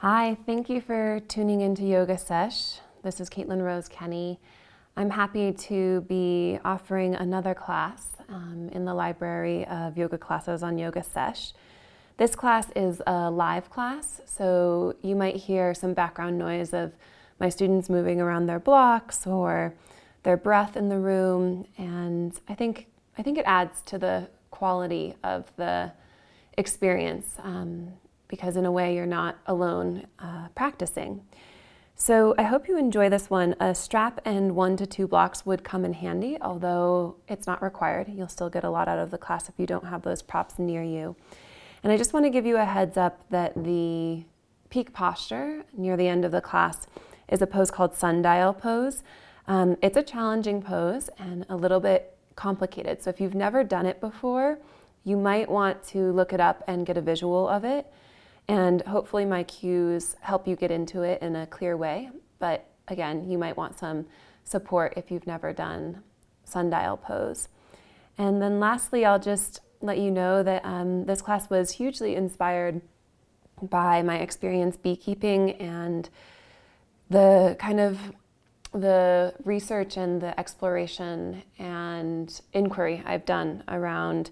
Hi, thank you for tuning into Yoga Sesh. This is Caitlin Rose Kenny. I'm happy to be offering another class um, in the library of yoga classes on Yoga Sesh. This class is a live class, so you might hear some background noise of my students moving around their blocks or their breath in the room, and I think I think it adds to the quality of the experience um, because in a way you're not alone uh, practicing. So I hope you enjoy this one. A strap and one to two blocks would come in handy, although it's not required. You'll still get a lot out of the class if you don't have those props near you. And I just want to give you a heads up that the peak posture near the end of the class is a pose called sundial pose. Um, it's a challenging pose and a little bit complicated. So if you've never done it before, you might want to look it up and get a visual of it. And hopefully, my cues help you get into it in a clear way. But again, you might want some support if you've never done sundial pose. And then lastly, I'll just let you know that um, this class was hugely inspired by my experience beekeeping and the kind of the research and the exploration and inquiry I've done around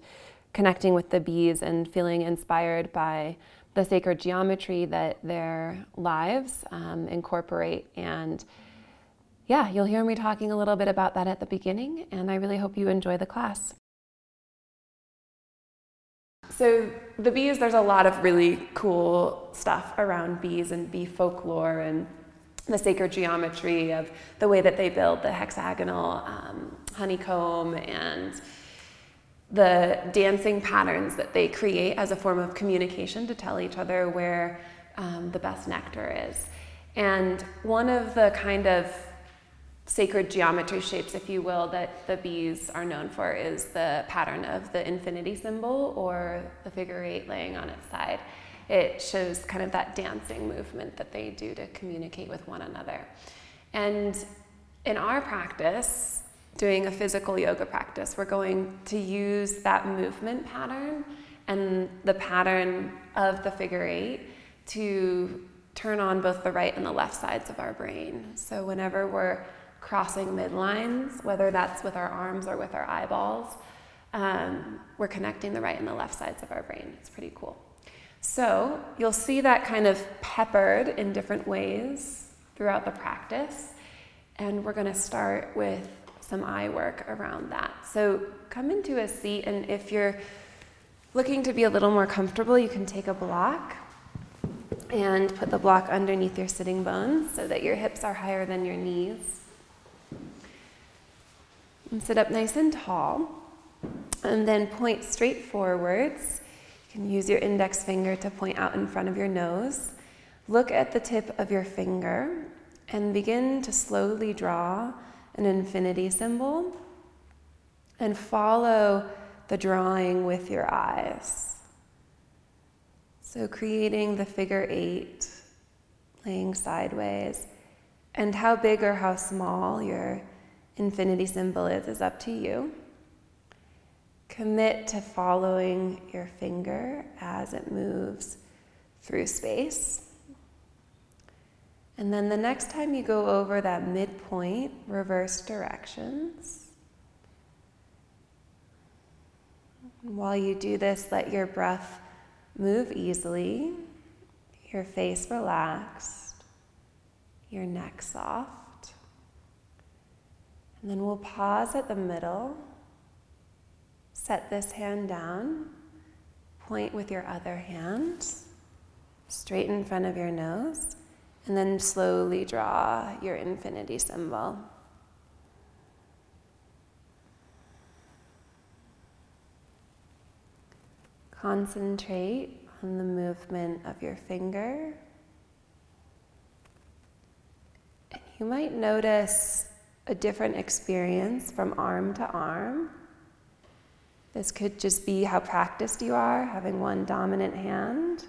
connecting with the bees and feeling inspired by the sacred geometry that their lives um, incorporate. And yeah, you'll hear me talking a little bit about that at the beginning, and I really hope you enjoy the class. So, the bees, there's a lot of really cool stuff around bees and bee folklore and the sacred geometry of the way that they build the hexagonal um, honeycomb and the dancing patterns that they create as a form of communication to tell each other where um, the best nectar is. And one of the kind of sacred geometry shapes, if you will, that the bees are known for is the pattern of the infinity symbol or the figure eight laying on its side. It shows kind of that dancing movement that they do to communicate with one another. And in our practice, doing a physical yoga practice, we're going to use that movement pattern and the pattern of the figure eight to turn on both the right and the left sides of our brain. So whenever we're crossing midlines, whether that's with our arms or with our eyeballs, um, we're connecting the right and the left sides of our brain. It's pretty cool. So you'll see that kind of peppered in different ways throughout the practice. And we're going to start with some eye work around that. So come into a seat, and if you're looking to be a little more comfortable, you can take a block and put the block underneath your sitting bones so that your hips are higher than your knees. And sit up nice and tall, and then point straight forwards. You can use your index finger to point out in front of your nose. Look at the tip of your finger and begin to slowly draw an infinity symbol and follow the drawing with your eyes. So, creating the figure eight, laying sideways, and how big or how small your infinity symbol is is up to you. Commit to following your finger as it moves through space. And then the next time you go over that midpoint, reverse directions. While you do this, let your breath move easily, your face relaxed, your neck soft. And then we'll pause at the middle. Set this hand down. Point with your other hand straight in front of your nose. And then slowly draw your infinity symbol. Concentrate on the movement of your finger. And you might notice a different experience from arm to arm. This could just be how practiced you are, having one dominant hand.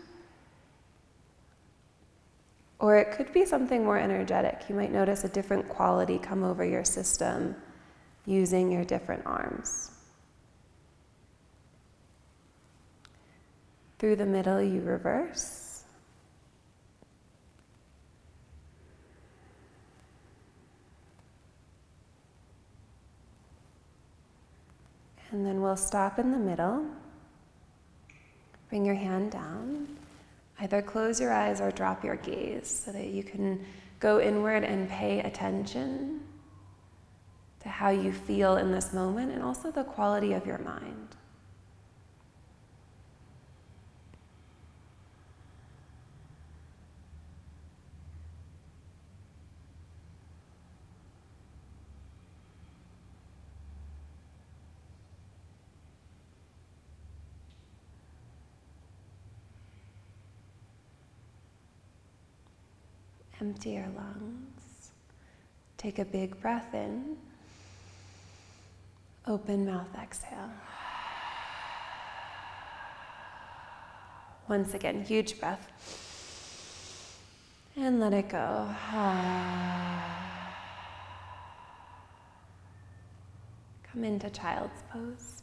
Or it could be something more energetic. You might notice a different quality come over your system using your different arms. Through the middle, you reverse. And then we'll stop in the middle. Bring your hand down. Either close your eyes or drop your gaze so that you can go inward and pay attention to how you feel in this moment and also the quality of your mind. Empty your lungs. Take a big breath in. Open mouth exhale. Once again, huge breath. And let it go. Come into child's pose.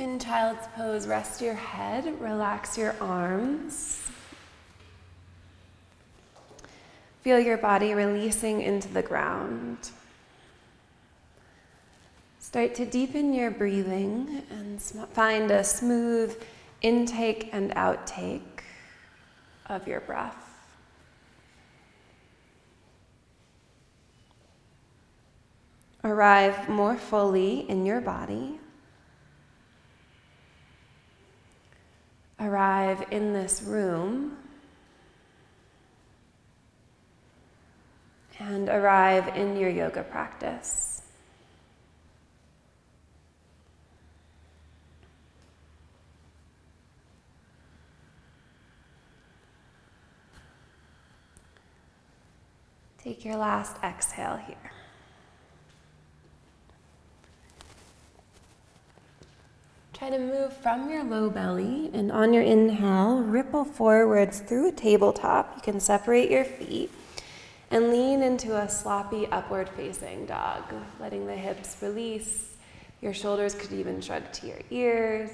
In child's pose, rest your head, relax your arms. Feel your body releasing into the ground. Start to deepen your breathing and find a smooth intake and outtake of your breath. Arrive more fully in your body. Arrive in this room and arrive in your yoga practice. Take your last exhale here. Try to move from your low belly and on your inhale, ripple forwards through a tabletop. You can separate your feet and lean into a sloppy upward facing dog, letting the hips release. Your shoulders could even shrug to your ears.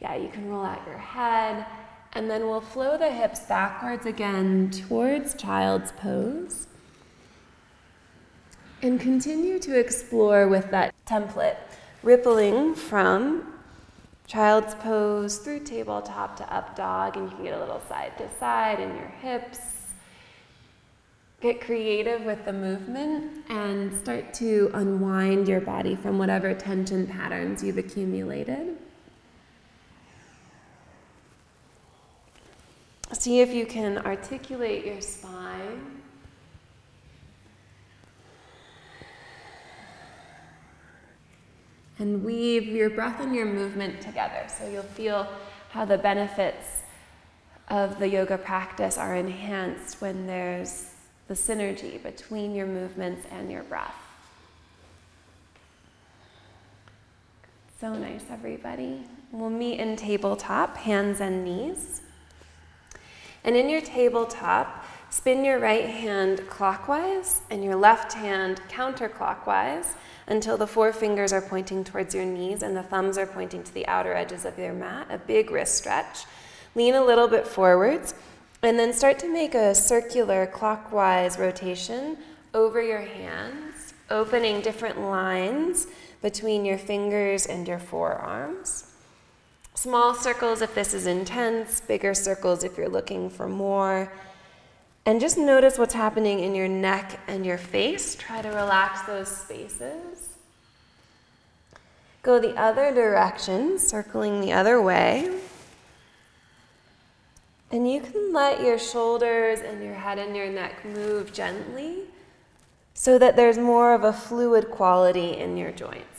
Yeah, you can roll out your head. And then we'll flow the hips backwards again towards child's pose. And continue to explore with that template, rippling from child's pose through tabletop to up dog, and you can get a little side to side in your hips. Get creative with the movement and start to unwind your body from whatever tension patterns you've accumulated. See if you can articulate your spine. And weave your breath and your movement together. So you'll feel how the benefits of the yoga practice are enhanced when there's the synergy between your movements and your breath. So nice, everybody. We'll meet in tabletop, hands and knees. And in your tabletop, spin your right hand clockwise and your left hand counterclockwise until the four fingers are pointing towards your knees and the thumbs are pointing to the outer edges of your mat, a big wrist stretch. Lean a little bit forwards and then start to make a circular clockwise rotation over your hands, opening different lines between your fingers and your forearms. Small circles if this is intense, bigger circles if you're looking for more. And just notice what's happening in your neck and your face. Try to relax those spaces. Go the other direction, circling the other way. And you can let your shoulders and your head and your neck move gently so that there's more of a fluid quality in your joints.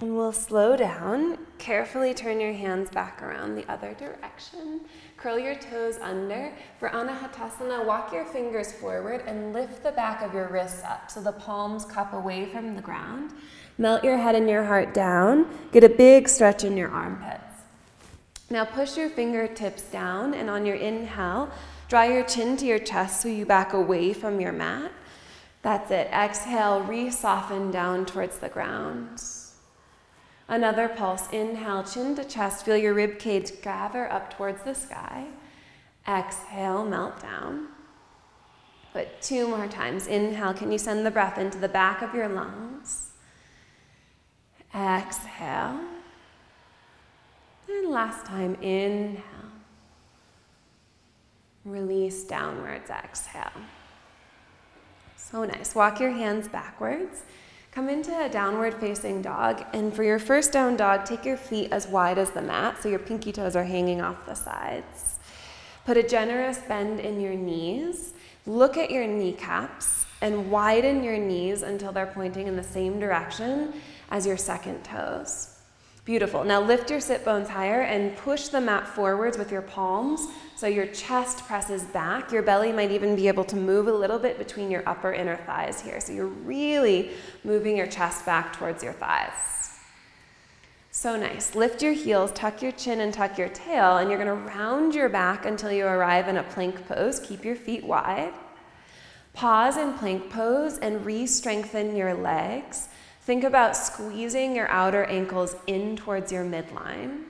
And we'll slow down. Carefully turn your hands back around the other direction. Curl your toes under. For Anahatasana, walk your fingers forward and lift the back of your wrists up so the palms cup away from the ground. Melt your head and your heart down. Get a big stretch in your armpits. Now push your fingertips down and on your inhale, draw your chin to your chest so you back away from your mat. That's it. Exhale, re soften down towards the ground. Another pulse. Inhale, chin to chest. Feel your rib cage gather up towards the sky. Exhale, melt down. But two more times. Inhale, can you send the breath into the back of your lungs? Exhale. And last time, inhale. Release downwards, exhale. So nice. Walk your hands backwards. Come into a downward facing dog. And for your first down dog, take your feet as wide as the mat so your pinky toes are hanging off the sides. Put a generous bend in your knees. Look at your kneecaps and widen your knees until they're pointing in the same direction as your second toes. Beautiful. Now lift your sit bones higher and push the mat forwards with your palms so your chest presses back. Your belly might even be able to move a little bit between your upper inner thighs here. So you're really moving your chest back towards your thighs. So nice. Lift your heels, tuck your chin, and tuck your tail, and you're going to round your back until you arrive in a plank pose. Keep your feet wide. Pause in plank pose and re strengthen your legs. Think about squeezing your outer ankles in towards your midline.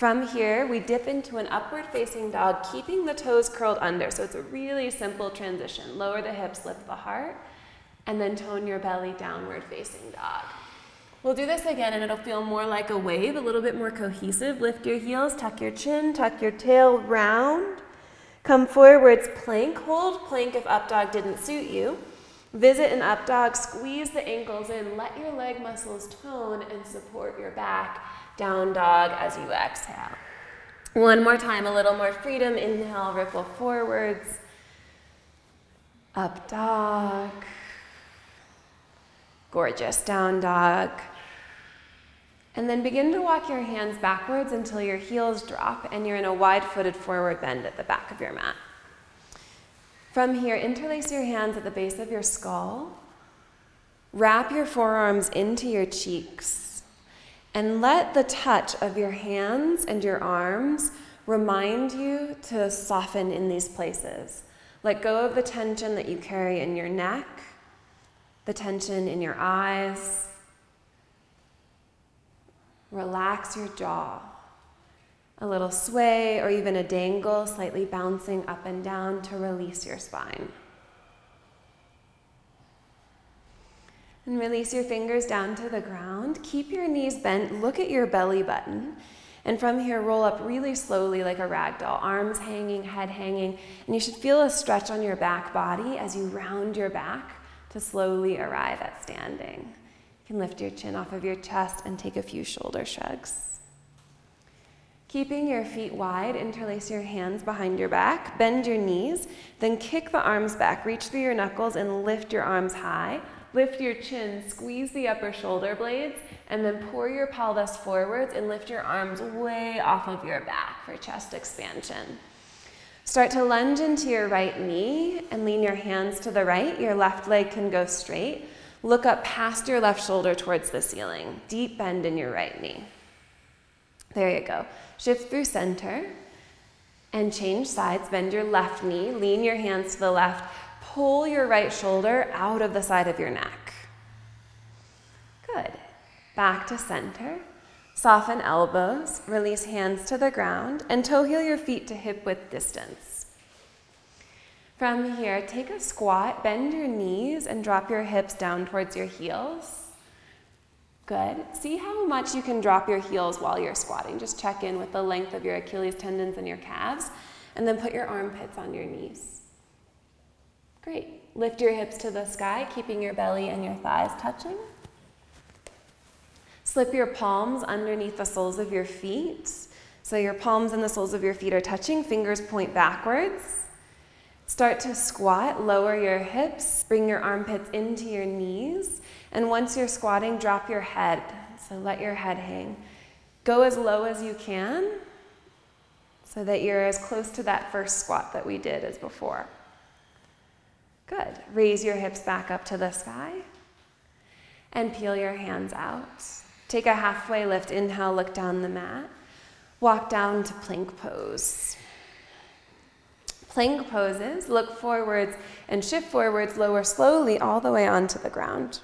From here, we dip into an upward facing dog, keeping the toes curled under. So it's a really simple transition. Lower the hips, lift the heart, and then tone your belly downward facing dog. We'll do this again and it'll feel more like a wave, a little bit more cohesive. Lift your heels, tuck your chin, tuck your tail round. Come forwards, plank. Hold plank if up dog didn't suit you. Visit an up dog, squeeze the ankles in, let your leg muscles tone and support your back. Down dog as you exhale. One more time, a little more freedom. Inhale, ripple forwards. Up dog. Gorgeous. Down dog. And then begin to walk your hands backwards until your heels drop and you're in a wide footed forward bend at the back of your mat. From here, interlace your hands at the base of your skull. Wrap your forearms into your cheeks. And let the touch of your hands and your arms remind you to soften in these places. Let go of the tension that you carry in your neck, the tension in your eyes. Relax your jaw a little sway or even a dangle, slightly bouncing up and down to release your spine. And release your fingers down to the ground. Keep your knees bent. Look at your belly button. And from here, roll up really slowly like a rag doll, arms hanging, head hanging. And you should feel a stretch on your back body as you round your back to slowly arrive at standing. You can lift your chin off of your chest and take a few shoulder shrugs. Keeping your feet wide, interlace your hands behind your back, bend your knees, then kick the arms back. Reach through your knuckles and lift your arms high. Lift your chin, squeeze the upper shoulder blades, and then pour your pelvis forwards and lift your arms way off of your back for chest expansion. Start to lunge into your right knee and lean your hands to the right. Your left leg can go straight. Look up past your left shoulder towards the ceiling. Deep bend in your right knee. There you go. Shift through center and change sides. Bend your left knee, lean your hands to the left, pull your right shoulder out of the side of your neck. Good. Back to center. Soften elbows, release hands to the ground, and toe heel your feet to hip width distance. From here, take a squat, bend your knees, and drop your hips down towards your heels. Good. See how much you can drop your heels while you're squatting. Just check in with the length of your Achilles tendons and your calves, and then put your armpits on your knees. Great. Lift your hips to the sky, keeping your belly and your thighs touching. Slip your palms underneath the soles of your feet. So your palms and the soles of your feet are touching, fingers point backwards. Start to squat, lower your hips, bring your armpits into your knees. And once you're squatting, drop your head. So let your head hang. Go as low as you can so that you're as close to that first squat that we did as before. Good. Raise your hips back up to the sky and peel your hands out. Take a halfway lift. Inhale, look down the mat. Walk down to plank pose. Plank poses, look forwards and shift forwards, lower slowly all the way onto the ground.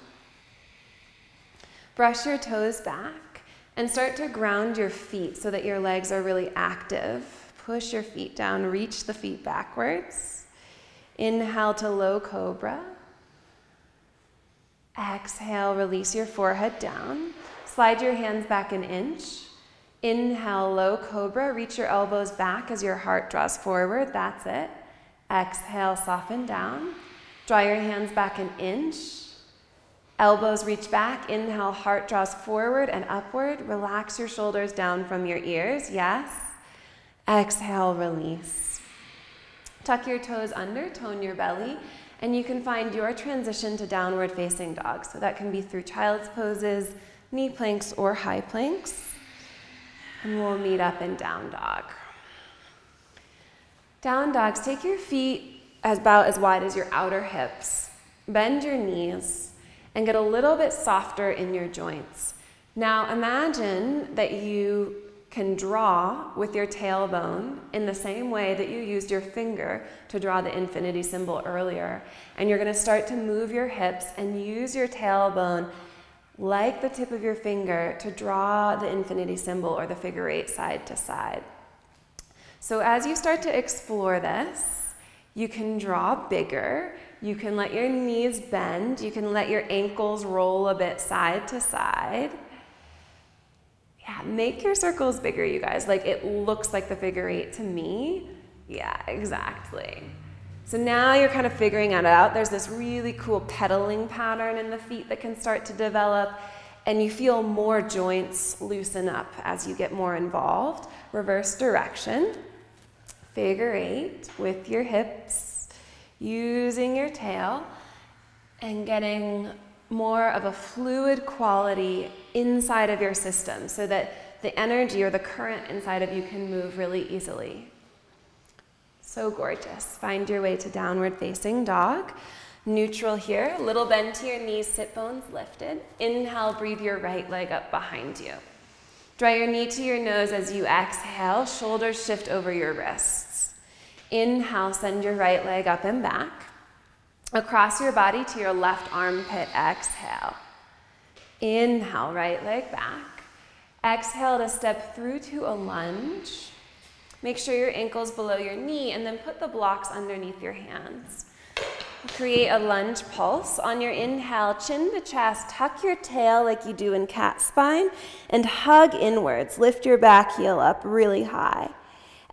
Brush your toes back And start to ground your feet so that your legs are really active. Push your feet down, reach the feet backwards. Inhale to low cobra. Exhale, release your forehead down. Slide your hands back an inch. Inhale, low cobra. Reach your elbows back as your heart draws forward. That's it. Exhale, soften down. Draw your hands back an inch. Elbows reach back. Inhale, heart draws forward and upward. Relax your shoulders down from your ears. Yes. Exhale, release. Tuck your toes under, tone your belly, and you can find your transition to downward facing dog. So that can be through child's poses, knee planks, or high planks. And we'll meet up in down dog. Down dogs, take your feet about as wide as your outer hips. Bend your knees and get a little bit softer in your joints. Now imagine that you can draw with your tailbone in the same way that you used your finger to draw the infinity symbol earlier. And you're going to start to move your hips and use your tailbone like the tip of your finger to draw the infinity symbol or the figure eight side to side. So as you start to explore this, you can draw bigger. You can let your knees bend. You can let your ankles roll a bit side to side. Yeah, make your circles bigger, you guys. Like it looks like the figure eight to me. Yeah, exactly. So now you're kind of figuring it out. There's this really cool pedaling pattern in the feet that can start to develop, and you feel more joints loosen up as you get more involved. Reverse direction, figure eight with your hips, using your tail, and getting more of a fluid quality inside of your system so that the energy or the current inside of you can move really easily. So gorgeous. Find your way to downward facing dog. Neutral here, little bend to your knees, sit bones lifted. Inhale, breathe your right leg up behind you. Draw your knee to your nose as you exhale, shoulders shift over your wrists. Inhale, send your right leg up and back. Across your body to your left armpit, exhale. Inhale, right leg back. Exhale to step through to a lunge. Make sure your ankle's below your knee and then put the blocks underneath your hands. Create a lunge pulse. On your inhale, chin to chest, tuck your tail like you do in cat spine, and hug inwards. Lift your back heel up really high.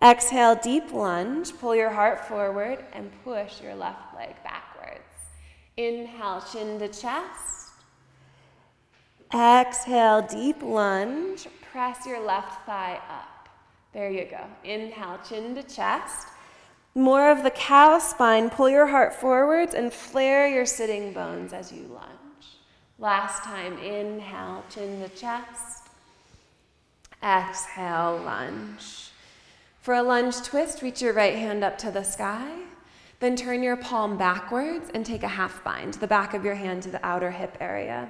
Exhale, deep lunge. Pull your heart forward and push your left leg backwards. Inhale, chin to chest. Exhale, deep lunge. Press your left thigh up. There you go. Inhale, chin to chest. More of the cow spine. Pull your heart forwards and flare your sitting bones as you lunge. Last time, inhale, chin to chest. Exhale, lunge. For a lunge twist, reach your right hand up to the sky. Then turn your palm backwards and take a half bind, the back of your hand to the outer hip area.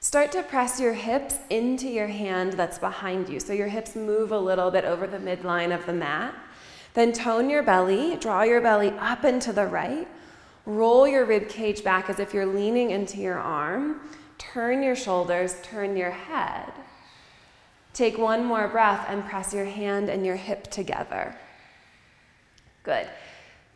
Start to press your hips into your hand that's behind you. So your hips move a little bit over the midline of the mat. Then tone your belly, draw your belly up and to the right. Roll your rib cage back as if you're leaning into your arm. Turn your shoulders, turn your head. Take one more breath and press your hand and your hip together. Good.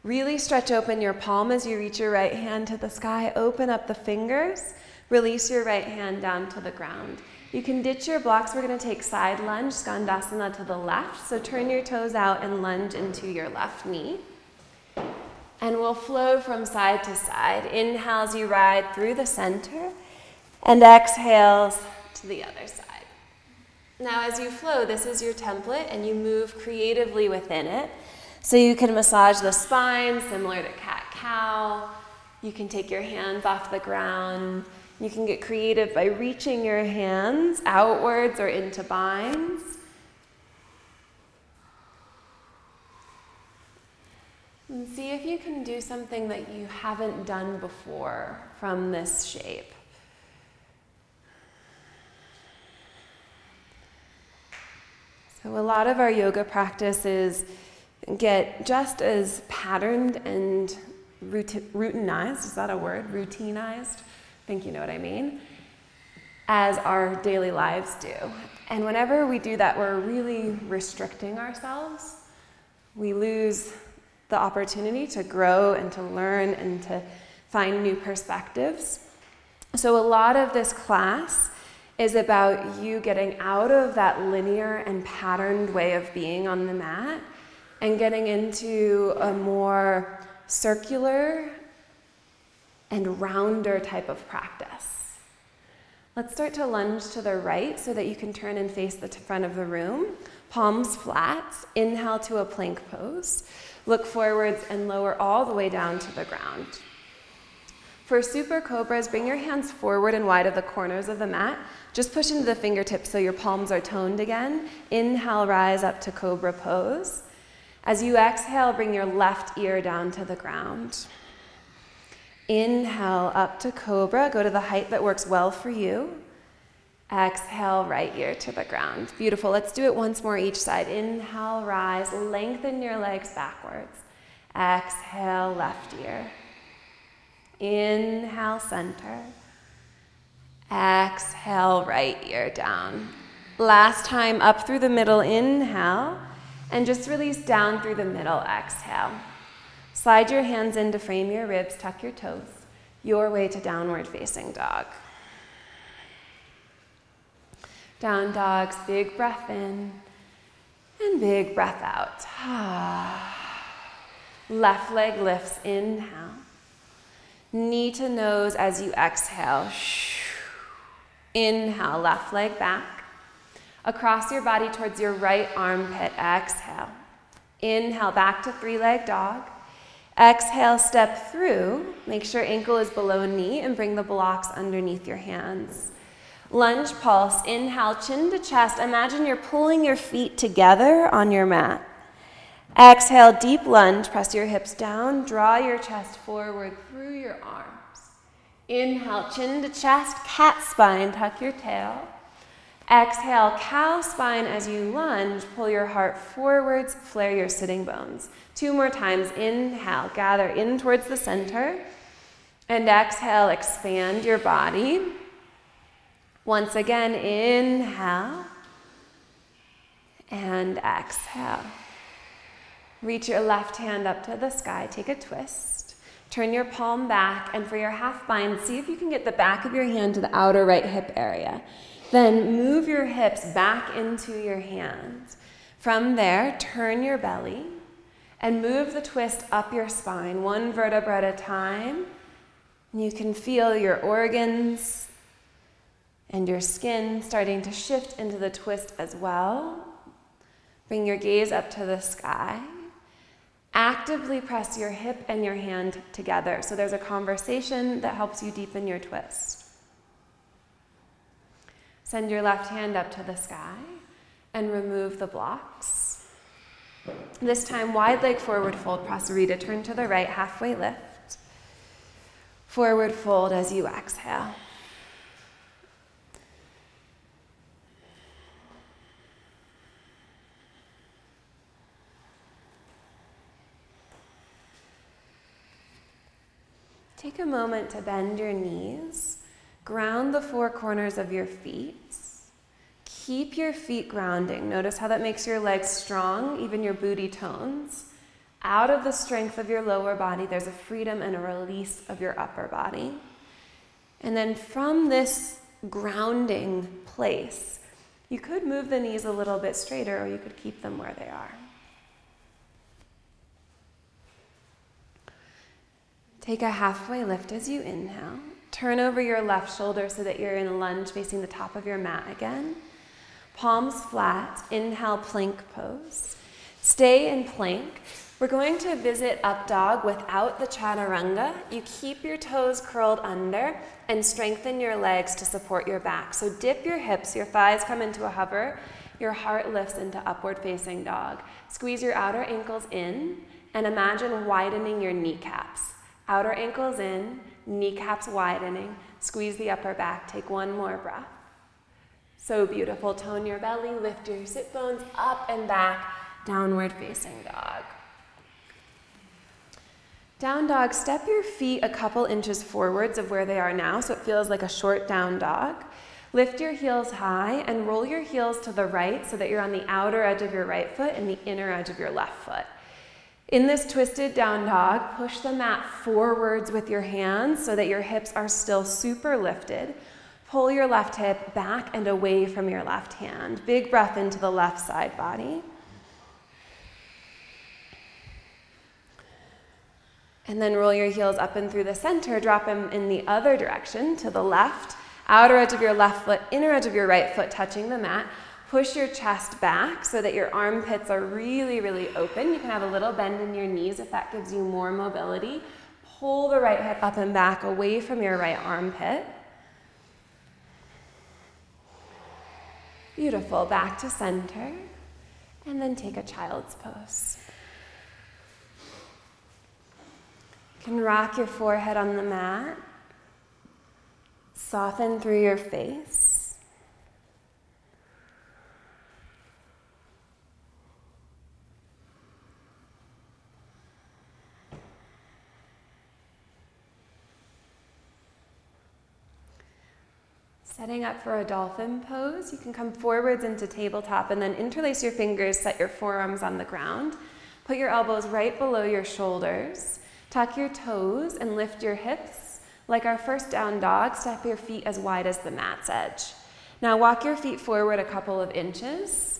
Really stretch open your palm as you reach your right hand to the sky. Open up the fingers. Release your right hand down to the ground. You can ditch your blocks. We're going to take side lunge, Skandasana to the left. So turn your toes out and lunge into your left knee. And we'll flow from side to side. Inhales, you ride through the center, and exhales to the other side. Now, as you flow, this is your template, and you move creatively within it. So you can massage the spine, similar to cat cow. You can take your hands off the ground. You can get creative by reaching your hands outwards or into binds. And see if you can do something that you haven't done before from this shape. So, a lot of our yoga practices get just as patterned and routinized. Is that a word? Routinized? Think you know what I mean. as our daily lives do. And whenever we do that, we're really restricting ourselves. We lose the opportunity to grow and to learn and to find new perspectives. So, a lot of this class is about you getting out of that linear and patterned way of being on the mat and getting into a more circular and rounder type of practice. Let's start to lunge to the right so that you can turn and face the front of the room. Palms flat. Inhale to a plank pose. Look forwards and lower all the way down to the ground. For super cobras, bring your hands forward and wide of the corners of the mat. Just push into the fingertips so your palms are toned again. Inhale, rise up to cobra pose. As you exhale, bring your left ear down to the ground. Inhale up to cobra. Go to the height that works well for you. Exhale, right ear to the ground. Beautiful. Let's do it once more each side. Inhale, rise. Lengthen your legs backwards. Exhale, left ear. Inhale, center. Exhale, right ear down. Last time, up through the middle, inhale. And just release down through the middle, exhale. Slide your hands in to frame your ribs, tuck your toes. Your way to downward facing dog. Down dogs, big breath in and big breath out. Left leg lifts, inhale. Knee to nose as you exhale. Inhale, left leg back. Across your body towards your right armpit. Exhale. Inhale, back to three leg dog. Exhale, step through. Make sure ankle is below knee and bring the blocks underneath your hands. Lunge pulse. Inhale, chin to chest. Imagine you're pulling your feet together on your mat. Exhale, deep lunge. Press your hips down. Draw your chest forward through your arms. Inhale, chin to chest, cat spine. Tuck your tail. Exhale, cow spine as you lunge. Pull your heart forwards. Flare your sitting bones. Two more times. Inhale, gather in towards the center. And exhale, expand your body. Once again, inhale. And exhale. Reach your left hand up to the sky, take a twist. Turn your palm back, and for your half bind, see if you can get the back of your hand to the outer right hip area. Then move your hips back into your hands. From there, turn your belly and move the twist up your spine, one vertebra at a time. You can feel your organs and your skin starting to shift into the twist as well. Bring your gaze up to the sky. Actively press your hip and your hand together so there's a conversation that helps you deepen your twist. Send your left hand up to the sky and remove the blocks. This time, wide leg forward fold, Prasarita. Turn to the right, halfway lift. Forward fold as you exhale. Take a moment to bend your knees, ground the four corners of your feet. Keep your feet grounding. Notice how that makes your legs strong, even your booty tones. Out of the strength of your lower body, there's a freedom and a release of your upper body. And then from this grounding place, you could move the knees a little bit straighter or you could keep them where they are. Take a halfway lift as you inhale. Turn over your left shoulder so that you're in lunge facing the top of your mat again. Palms flat. Inhale, plank pose. Stay in plank. We're going to visit up dog without the chaturanga. You keep your toes curled under and strengthen your legs to support your back. So dip your hips, your thighs come into a hover, your heart lifts into upward facing dog. Squeeze your outer ankles in and imagine widening your kneecaps. Outer ankles in, kneecaps widening. Squeeze the upper back. Take one more breath. So beautiful. Tone your belly, lift your sit bones up and back, downward facing dog. Down dog, step your feet a couple inches forwards of where they are now so it feels like a short down dog. Lift your heels high and roll your heels to the right so that you're on the outer edge of your right foot and the inner edge of your left foot. In this twisted down dog, push the mat forwards with your hands so that your hips are still super lifted. Pull your left hip back and away from your left hand. Big breath into the left side body. And then roll your heels up and through the center. Drop them in the other direction to the left. Outer edge of your left foot, inner edge of your right foot touching the mat. Push your chest back so that your armpits are really, really open. You can have a little bend in your knees if that gives you more mobility. Pull the right hip up and back away from your right armpit. Beautiful. Back to center. And then take a child's pose. You can rock your forehead on the mat. Soften through your face. Setting up for a dolphin pose, you can come forwards into tabletop and then interlace your fingers, set your forearms on the ground. Put your elbows right below your shoulders. Tuck your toes and lift your hips like our first down dog, step your feet as wide as the mat's edge. Now walk your feet forward a couple of inches.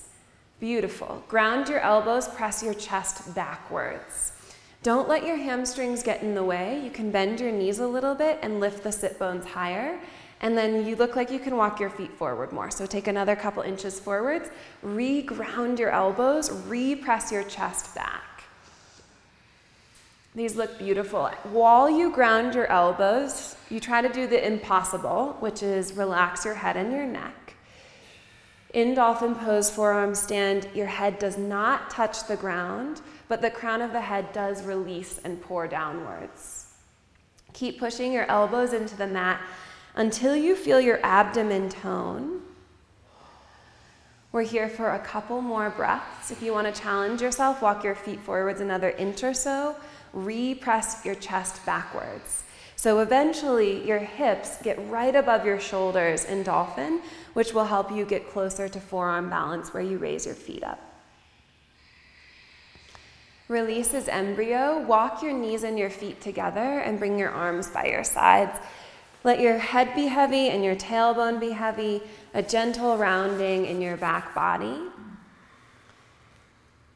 Beautiful. Ground your elbows, press your chest backwards. Don't let your hamstrings get in the way. You can bend your knees a little bit and lift the sit bones higher. And then you look like you can walk your feet forward more. So take another couple inches forwards. Re-ground your elbows, re-press your chest back. These look beautiful. While you ground your elbows, you try to do the impossible, which is relax your head and your neck. In dolphin pose, forearm stand, your head does not touch the ground, but the crown of the head does release and pour downwards. Keep pushing your elbows into the mat until you feel your abdomen tone. We're here for a couple more breaths. If you want to challenge yourself, walk your feet forwards another inch or so repress your chest backwards. So eventually, your hips get right above your shoulders in dolphin, which will help you get closer to forearm balance where you raise your feet up. Release as embryo. Walk your knees and your feet together and bring your arms by your sides. Let your head be heavy and your tailbone be heavy, a gentle rounding in your back body.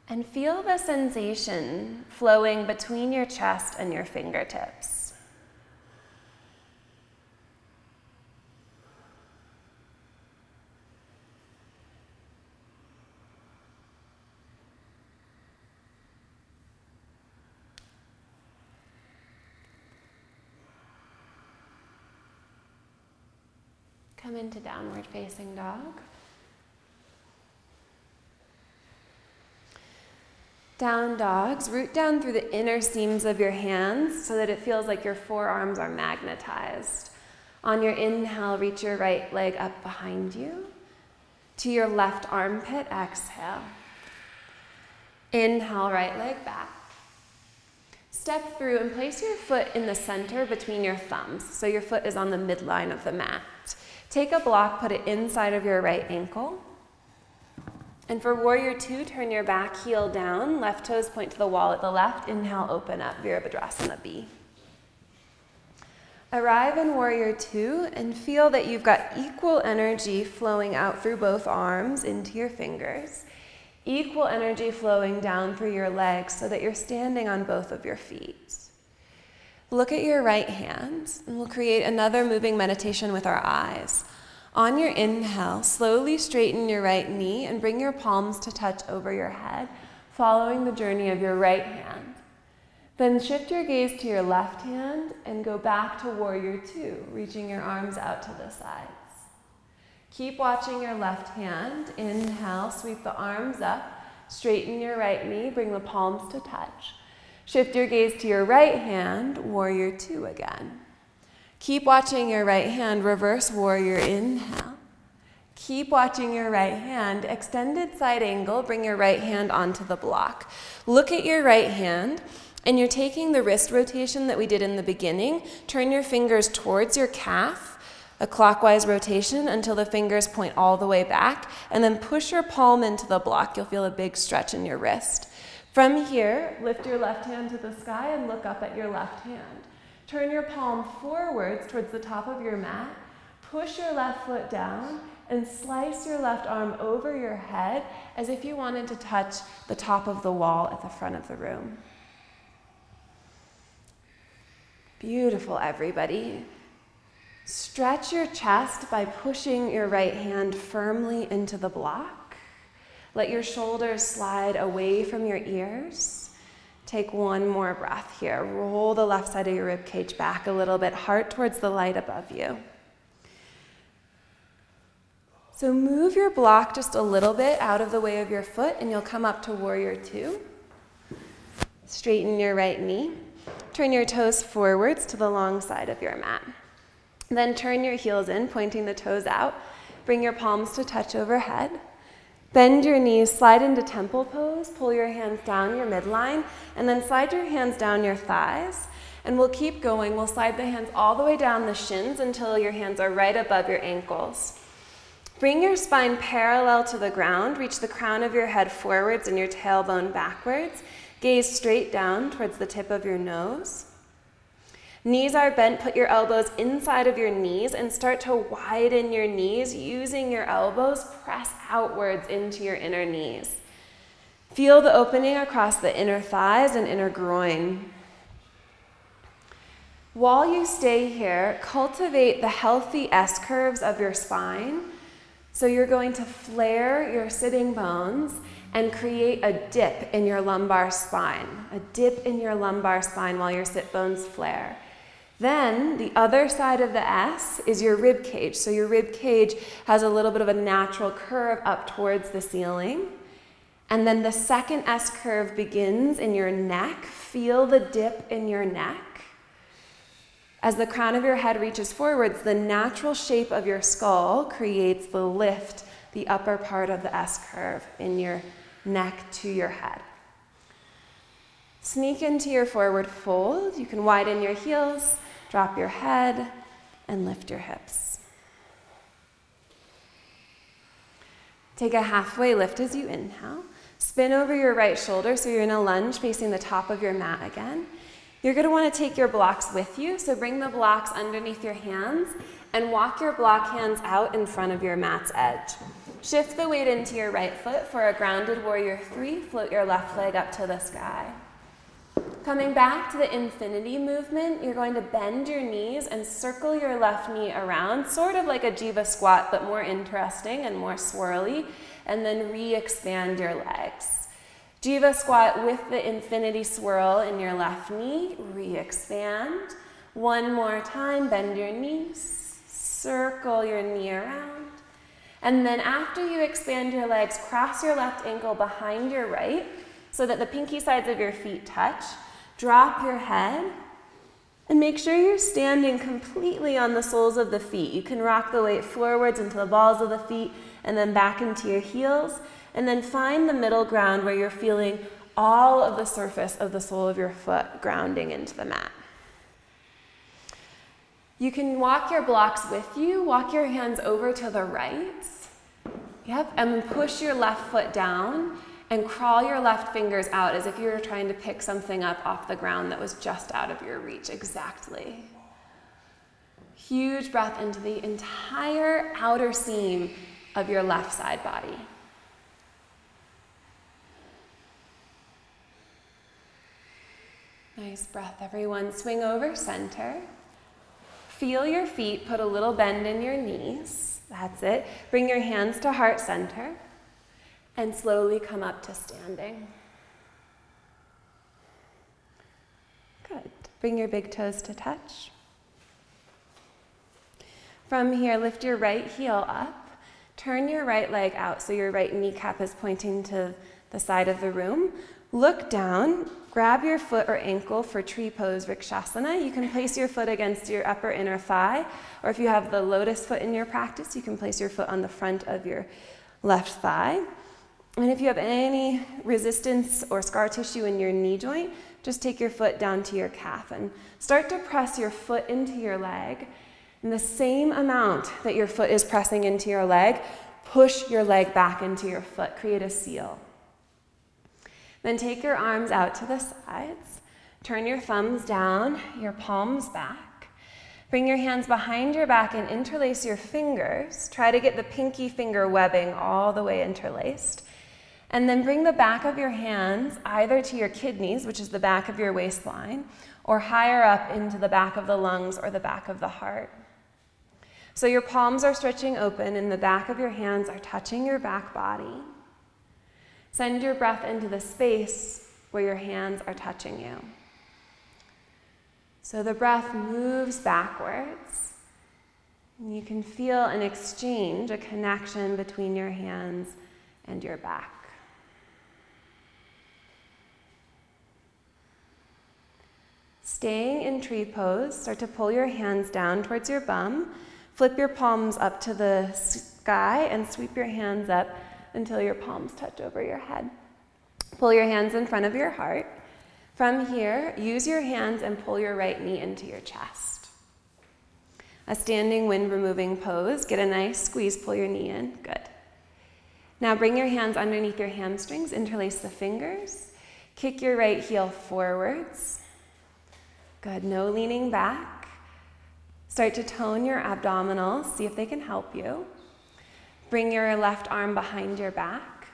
And feel the sensation flowing between your chest and your fingertips. Come into downward facing dog. Down dogs, root down through the inner seams of your hands so that it feels like your forearms are magnetized. On your inhale, reach your right leg up behind you. To your left armpit, exhale. Inhale, right leg back. Step through and place your foot in the center between your thumbs. So your foot is on the midline of the mat. Take a block, put it inside of your right ankle. And for warrior two, turn your back heel down, left toes point to the wall at the left. Inhale, open up, Virabhadrasana B. Arrive in warrior two and feel that you've got equal energy flowing out through both arms into your fingers, equal energy flowing down through your legs so that you're standing on both of your feet. Look at your right hand, and we'll create another moving meditation with our eyes. On your inhale, slowly straighten your right knee and bring your palms to touch over your head, following the journey of your right hand. Then shift your gaze to your left hand and go back to warrior two, reaching your arms out to the sides. Keep watching your left hand. Inhale, sweep the arms up, straighten your right knee, bring the palms to touch. Shift your gaze to your right hand, warrior two again. Keep watching your right hand, reverse warrior inhale. Keep watching your right hand, extended side angle, bring your right hand onto the block. Look at your right hand, and you're taking the wrist rotation that we did in the beginning. Turn your fingers towards your calf, A clockwise rotation until the fingers point all the way back, and then push your palm into the block. You'll feel a big stretch in your wrist. From here, lift your left hand to the sky and look up at your left hand. Turn your palm forwards towards the top of your mat. Push your left foot down and slice your left arm over your head as if you wanted to touch the top of the wall at the front of the room. Beautiful, everybody. Stretch your chest by pushing your right hand firmly into the block. Let your shoulders slide away from your ears. Take one more breath here. Roll the left side of your rib cage back a little bit, heart towards the light above you. So move your block just a little bit out of the way of your foot, and you'll come up to warrior two. Straighten your right knee. Turn your toes forwards to the long side of your mat. Then turn your heels in, pointing the toes out. Bring your palms to touch overhead. Bend your knees, slide into temple pose, pull your hands down your midline, and then slide your hands down your thighs. And we'll keep going. We'll slide the hands all the way down the shins until your hands are right above your ankles. Bring your spine parallel to the ground. Reach the crown of your head forwards and your tailbone backwards. Gaze straight down towards the tip of your nose. Knees are bent, put your elbows inside of your knees and start to widen your knees using your elbows. Press outwards into your inner knees. Feel the opening across the inner thighs and inner groin. While you stay here, cultivate the healthy S curves of your spine. So you're going to flare your sitting bones and create a dip in your lumbar spine, a dip in your lumbar spine while your sit bones flare. Then the other side of the S is your rib cage. So your rib cage has a little bit of a natural curve up towards the ceiling. And then the second S curve begins in your neck. Feel the dip in your neck. As the crown of your head reaches forwards, the natural shape of your skull creates the lift, the upper part of the S curve in your neck to your head. Sneak into your forward fold. You can widen your heels Drop your head and lift your hips. Take a halfway lift as you inhale. Spin over your right shoulder so you're in a lunge facing the top of your mat again. You're going to want to take your blocks with you, so bring the blocks underneath your hands and walk your block hands out in front of your mat's edge. Shift the weight into your right foot for a grounded warrior three. Float your left leg up to the sky. Coming back to the infinity movement, you're going to bend your knees and circle your left knee around, sort of like a jiva squat, but more interesting and more swirly, and then re expand your legs. Jiva squat with the infinity swirl in your left knee, re expand. One more time, bend your knees, circle your knee around. And then after you expand your legs, cross your left ankle behind your right so that the pinky sides of your feet touch. Drop your head and make sure you're standing completely on the soles of the feet. You can rock the weight forwards into the balls of the feet and then back into your heels. And then find the middle ground where you're feeling all of the surface of the sole of your foot grounding into the mat. You can walk your blocks with you, walk your hands over to the right. Yep, and push your left foot down and crawl your left fingers out as if you were trying to pick something up off the ground that was just out of your reach. Exactly. Huge breath into the entire outer seam of your left side body. Nice breath, everyone. Swing over center. Feel your feet, put a little bend in your knees. That's it. Bring your hands to heart center and slowly come up to standing. Good. Bring your big toes to touch. From here, lift your right heel up. Turn your right leg out so your right kneecap is pointing to the side of the room. Look down, grab your foot or ankle for tree pose Vrikshasana. You can place your foot against your upper inner thigh, or if you have the lotus foot in your practice, you can place your foot on the front of your left thigh. And if you have any resistance or scar tissue in your knee joint, just take your foot down to your calf and start to press your foot into your leg. And the same amount that your foot is pressing into your leg, push your leg back into your foot. Create a seal. Then take your arms out to the sides. Turn your thumbs down, your palms back. Bring your hands behind your back and interlace your fingers. Try to get the pinky finger webbing all the way interlaced. And then bring the back of your hands either to your kidneys, which is the back of your waistline, or higher up into the back of the lungs or the back of the heart. So your palms are stretching open and the back of your hands are touching your back body. Send your breath into the space where your hands are touching you. So the breath moves backwards. You can feel an exchange, a connection between your hands and your back. Staying in tree pose, start to pull your hands down towards your bum. Flip your palms up to the sky and sweep your hands up until your palms touch over your head. Pull your hands in front of your heart. From here, use your hands and pull your right knee into your chest. A standing wind removing pose. Get a nice squeeze, pull your knee in. Good. Now bring your hands underneath your hamstrings, interlace the fingers. Kick your right heel forwards. Good. No leaning back. Start to tone your abdominals, see if they can help you. Bring your left arm behind your back.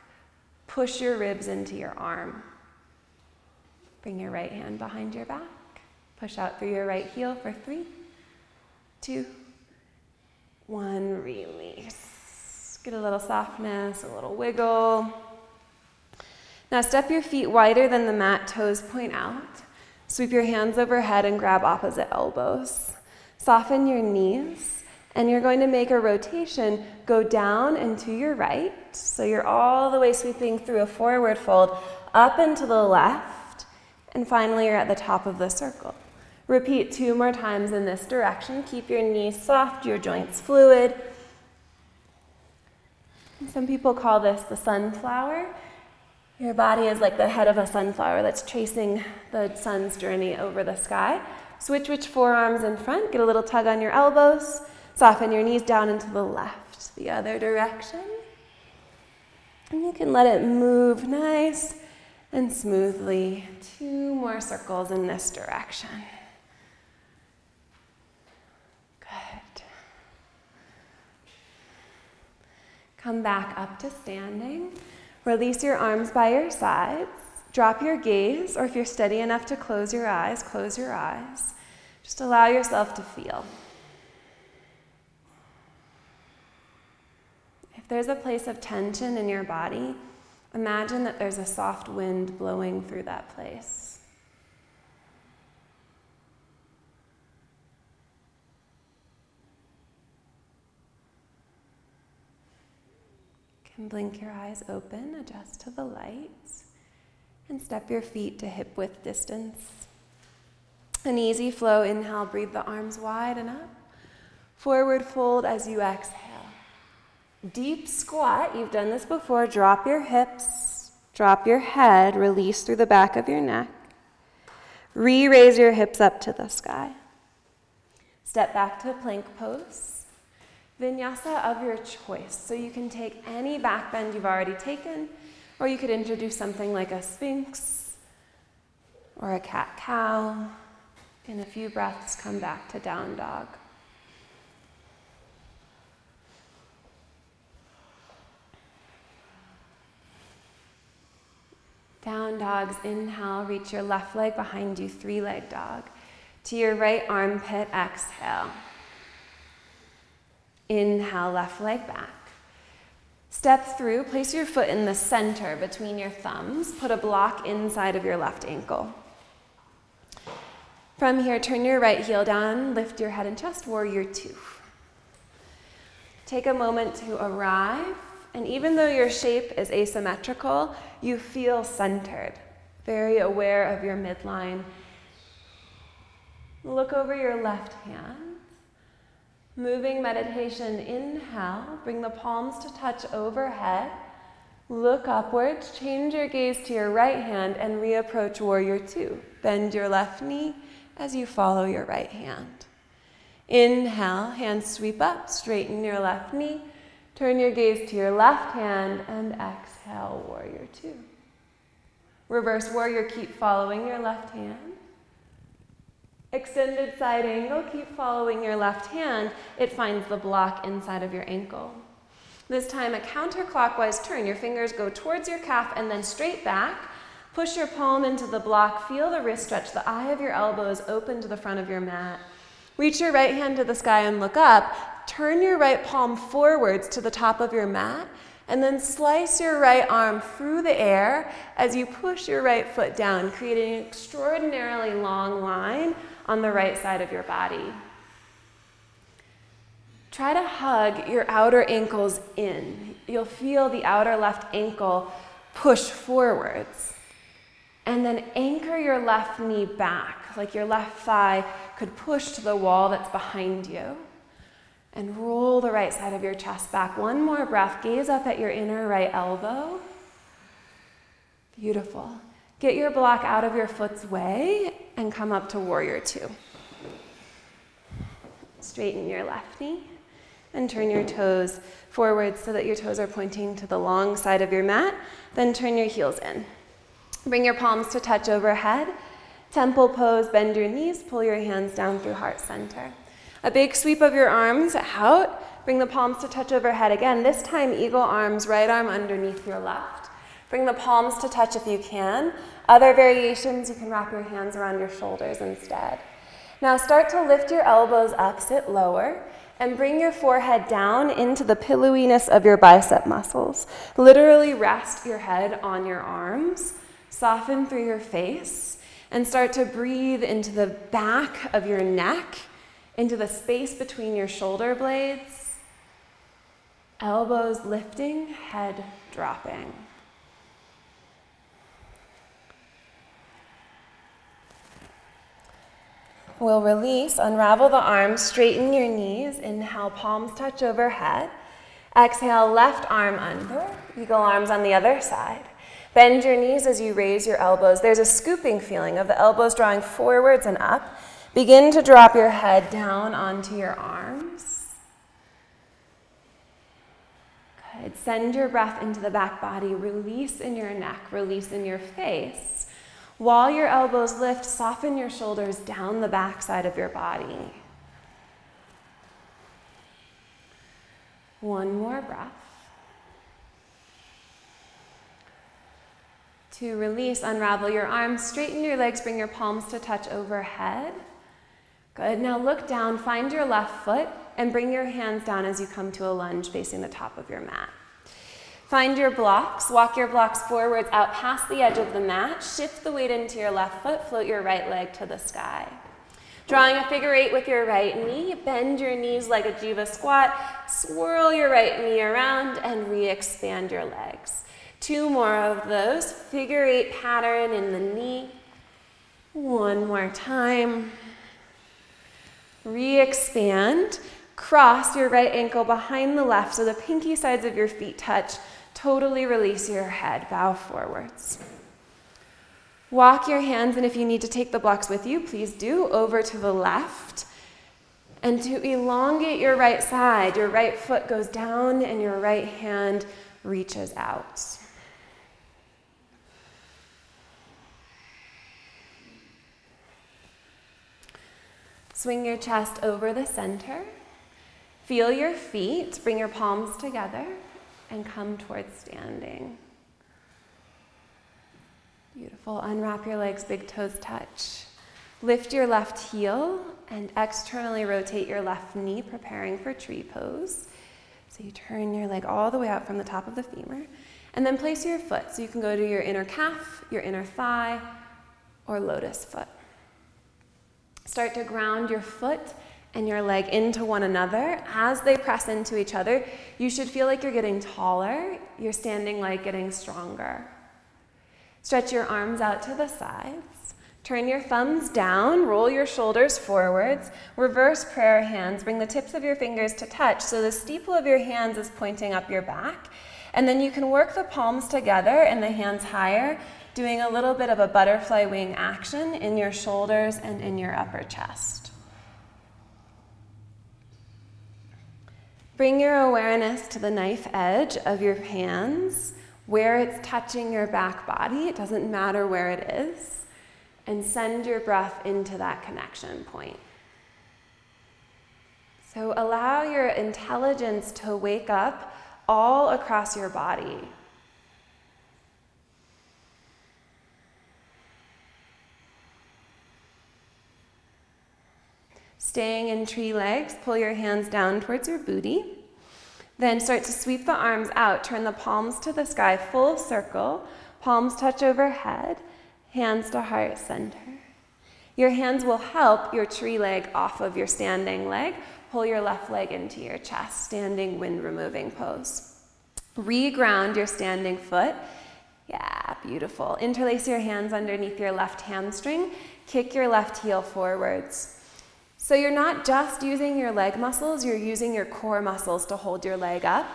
Push your ribs into your arm. Bring your right hand behind your back. Push out through your right heel for three, two, one. Release. Get a little softness, a little wiggle. Now step your feet wider than the mat, toes point out. Sweep your hands overhead and grab opposite elbows. Soften your knees, and you're going to make a rotation. Go down and to your right. So you're all the way sweeping through a forward fold, up and to the left, and finally you're at the top of the circle. Repeat two more times in this direction. Keep your knees soft, your joints fluid. Some people call this the sunflower. Your body is like the head of a sunflower that's tracing the sun's journey over the sky. Switch which forearms in front, get a little tug on your elbows, soften your knees down into the left, the other direction. And you can let it move nice and smoothly. Two more circles in this direction. Good. Come back up to standing. Release your arms by your sides. Drop your gaze, or if you're steady enough to close your eyes, close your eyes. Just allow yourself to feel. If there's a place of tension in your body, imagine that there's a soft wind blowing through that place. Blink your eyes open, adjust to the lights, and step your feet to hip width distance. An easy flow inhale, breathe the arms wide and up. Forward fold as you exhale. Deep squat, you've done this before. Drop your hips, drop your head, release through the back of your neck. Re raise your hips up to the sky. Step back to plank pose vinyasa of your choice. So you can take any back bend you've already taken, or you could introduce something like a sphinx or a cat cow. In a few breaths, come back to down dog. Down dogs, inhale, reach your left leg behind you, three leg dog. To your right armpit, exhale. Inhale, left leg back. Step through, place your foot in the center between your thumbs. Put a block inside of your left ankle. From here, turn your right heel down, lift your head and chest, warrior two. Take a moment to arrive, and even though your shape is asymmetrical, you feel centered, very aware of your midline. Look over your left hand. Moving meditation, inhale, bring the palms to touch overhead. Look upwards, change your gaze to your right hand, and reapproach warrior two. Bend your left knee as you follow your right hand. Inhale, hands sweep up, straighten your left knee. Turn your gaze to your left hand and exhale, warrior two. Reverse warrior, keep following your left hand. Extended side angle, keep following your left hand. It finds the block inside of your ankle. This time, a counterclockwise turn. Your fingers go towards your calf and then straight back. Push your palm into the block. Feel the wrist stretch. The eye of your elbow is open to the front of your mat. Reach your right hand to the sky and look up. Turn your right palm forwards to the top of your mat. And then slice your right arm through the air as you push your right foot down, creating an extraordinarily long line on the right side of your body. Try to hug your outer ankles in. You'll feel the outer left ankle push forwards. And then anchor your left knee back, like your left thigh could push to the wall that's behind you. And roll the right side of your chest back. One more breath. Gaze up at your inner right elbow. Beautiful. Get your block out of your foot's way and come up to warrior two. Straighten your left knee and turn your toes forward so that your toes are pointing to the long side of your mat. Then turn your heels in. Bring your palms to touch overhead. Temple pose, bend your knees, pull your hands down through heart center. A big sweep of your arms out. Bring the palms to touch overhead again. This time, eagle arms, right arm underneath your left. Bring the palms to touch if you can. Other variations, you can wrap your hands around your shoulders instead. Now start to lift your elbows up, sit lower, and bring your forehead down into the pillowiness of your bicep muscles. Literally rest your head on your arms, soften through your face, and start to breathe into the back of your neck, into the space between your shoulder blades. Elbows lifting, head dropping. We'll release, unravel the arms, straighten your knees. Inhale, palms touch overhead. Exhale, left arm under. Eagle arms on the other side. Bend your knees as you raise your elbows. There's a scooping feeling of the elbows drawing forwards and up. Begin to drop your head down onto your arms. Good. Send your breath into the back body. Release in your neck, release in your face. While your elbows lift, soften your shoulders down the backside of your body. One more breath. To release, unravel your arms, straighten your legs, bring your palms to touch overhead. Good. Now look down, find your left foot, and bring your hands down as you come to a lunge facing the top of your mat. Find your blocks, walk your blocks forwards out past the edge of the mat, shift the weight into your left foot, float your right leg to the sky. Drawing a figure eight with your right knee, bend your knees like a jiva squat, swirl your right knee around, and re expand your legs. Two more of those, figure eight pattern in the knee. One more time. Re expand. Cross your right ankle behind the left so the pinky sides of your feet touch. Totally release your head, bow forwards. Walk your hands, and if you need to take the blocks with you, please do, over to the left. And to elongate your right side, your right foot goes down and your right hand reaches out. Swing your chest over the center. Feel your feet, bring your palms together and come towards standing. Beautiful. Unwrap your legs, big toes touch. Lift your left heel and externally rotate your left knee, preparing for tree pose. So you turn your leg all the way out from the top of the femur. And then place your foot. So you can go to your inner calf, your inner thigh, or lotus foot. Start to ground your foot and your leg into one another. As they press into each other, you should feel like you're getting taller. You're standing like getting stronger. Stretch your arms out to the sides. Turn your thumbs down, roll your shoulders forwards, reverse prayer hands, bring the tips of your fingers to touch so the steeple of your hands is pointing up your back. And then you can work the palms together and the hands higher, doing a little bit of a butterfly wing action in your shoulders and in your upper chest. Bring your awareness to the knife edge of your hands, where it's touching your back body. It doesn't matter where it is. And send your breath into that connection point. So allow your intelligence to wake up all across your body. Staying in tree legs, pull your hands down towards your booty. Then start to sweep the arms out. Turn the palms to the sky, full circle. Palms touch overhead, hands to heart center. Your hands will help your tree leg off of your standing leg. Pull your left leg into your chest, standing wind removing pose. Reground your standing foot. Yeah, beautiful. Interlace your hands underneath your left hamstring. Kick your left heel forwards. So you're not just using your leg muscles, you're using your core muscles to hold your leg up.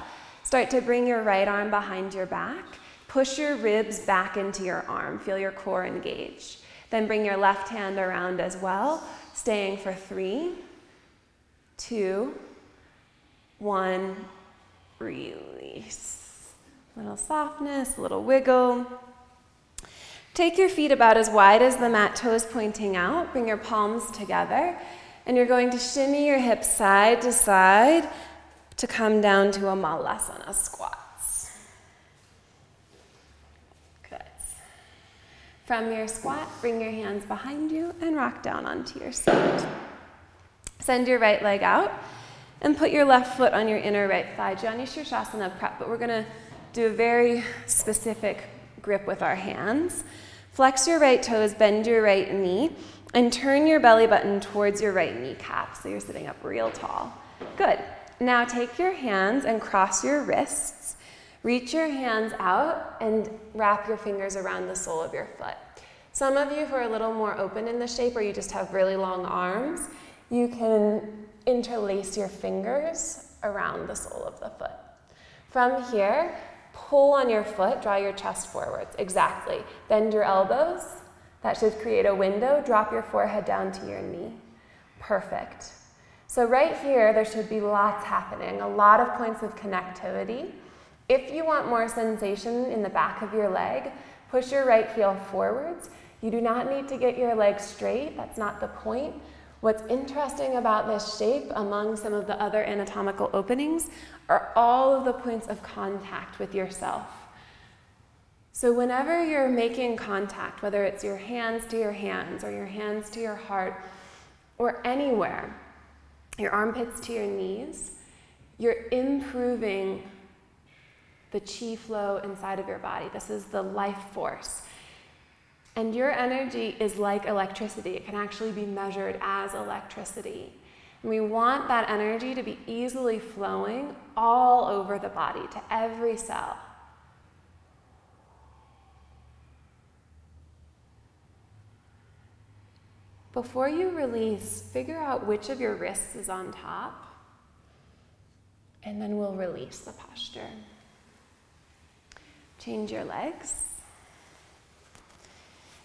Start to bring your right arm behind your back. Push your ribs back into your arm. Feel your core engage. Then bring your left hand around as well, staying for three, two, one, release. Little softness, little wiggle. Take your feet about as wide as the mat, toes pointing out. Bring your palms together. And you're going to shimmy your hips side to side to come down to a malasana squats. Good. From your squat, bring your hands behind you and rock down onto your seat. Send your right leg out and put your left foot on your inner right thigh. Janu prep, but we're going to do a very specific grip with our hands. Flex your right toes, bend your right knee. And turn your belly button towards your right kneecap so you're sitting up real tall. Good. Now take your hands and cross your wrists. Reach your hands out and wrap your fingers around the sole of your foot. Some of you who are a little more open in the shape or you just have really long arms, you can interlace your fingers around the sole of the foot. From here, pull on your foot, draw your chest forwards. Exactly. Bend your elbows that should create a window. Drop your forehead down to your knee. Perfect. So, right here, there should be lots happening, a lot of points of connectivity. If you want more sensation in the back of your leg, push your right heel forwards. You do not need to get your leg straight, that's not the point. What's interesting about this shape, among some of the other anatomical openings, are all of the points of contact with yourself. So, whenever you're making contact, whether it's your hands to your hands or your hands to your heart or anywhere, your armpits to your knees, you're improving the chi flow inside of your body. This is the life force. And your energy is like electricity, it can actually be measured as electricity. And we want that energy to be easily flowing all over the body, to every cell. Before you release, figure out which of your wrists is on top, and then we'll release the posture. Change your legs.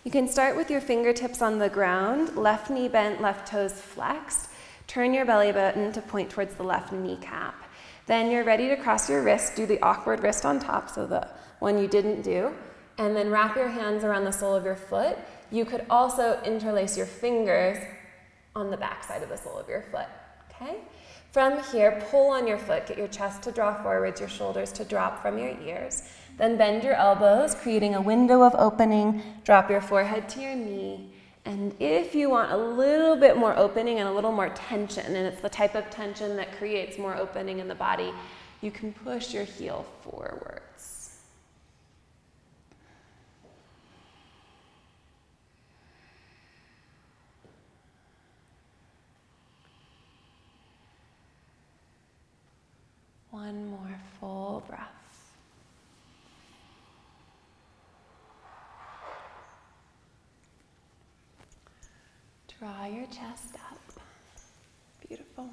You can start with your fingertips on the ground, left knee bent, left toes flexed. Turn your belly button to point towards the left kneecap. Then you're ready to cross your wrist, do the awkward wrist on top, so the one you didn't do, and then wrap your hands around the sole of your foot you could also interlace your fingers on the back side of the sole of your foot. Okay? From here, pull on your foot, get your chest to draw forwards, your shoulders to drop from your ears. Then bend your elbows, creating a window of opening. Drop your forehead to your knee. And if you want a little bit more opening and a little more tension, and it's the type of tension that creates more opening in the body, you can push your heel forwards. One more full breath. Draw your chest up. Beautiful.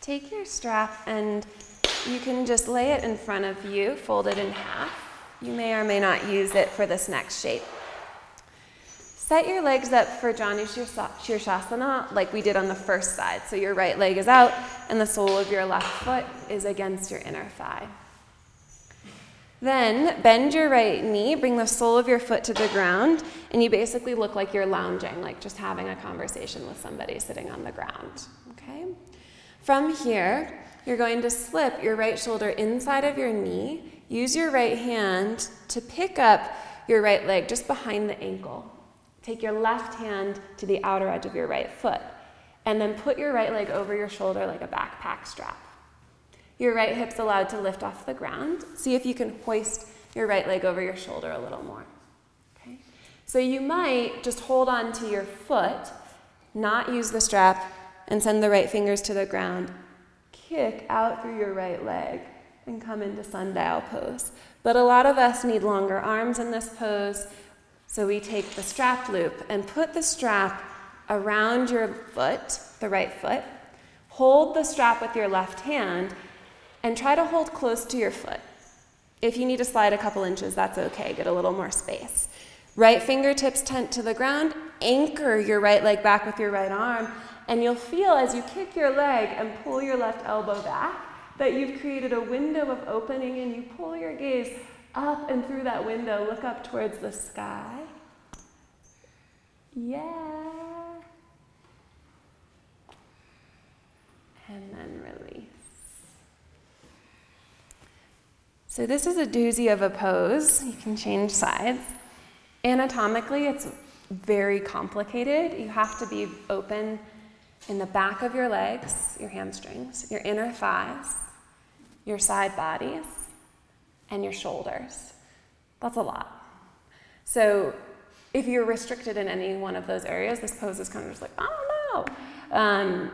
Take your strap and you can just lay it in front of you, fold it in half. You may or may not use it for this next shape. Set your legs up for Janu Shirshasana like we did on the first side. So your right leg is out and the sole of your left foot is against your inner thigh. Then bend your right knee, bring the sole of your foot to the ground, and you basically look like you're lounging, like just having a conversation with somebody sitting on the ground. Okay? From here, you're going to slip your right shoulder inside of your knee. Use your right hand to pick up your right leg just behind the ankle. Take your left hand to the outer edge of your right foot, and then put your right leg over your shoulder like a backpack strap. Your right hip's allowed to lift off the ground. See if you can hoist your right leg over your shoulder a little more. Okay? So you might just hold on to your foot, not use the strap, and send the right fingers to the ground. Kick out through your right leg and come into sundial pose. But a lot of us need longer arms in this pose, so we take the strap loop and put the strap around your foot, the right foot. Hold the strap with your left hand and try to hold close to your foot. If you need to slide a couple inches, that's okay. Get a little more space. Right fingertips tent to the ground. Anchor your right leg back with your right arm. And you'll feel as you kick your leg and pull your left elbow back that you've created a window of opening and you pull your gaze up and through that window. Look up towards the sky. Yeah. And then release. So this is a doozy of a pose. You can change sides. Anatomically, it's very complicated. You have to be open in the back of your legs, your hamstrings, your inner thighs, your side bodies, and your shoulders. That's a lot. So if you're restricted in any one of those areas, this pose is kind of just like, I don't know. Um,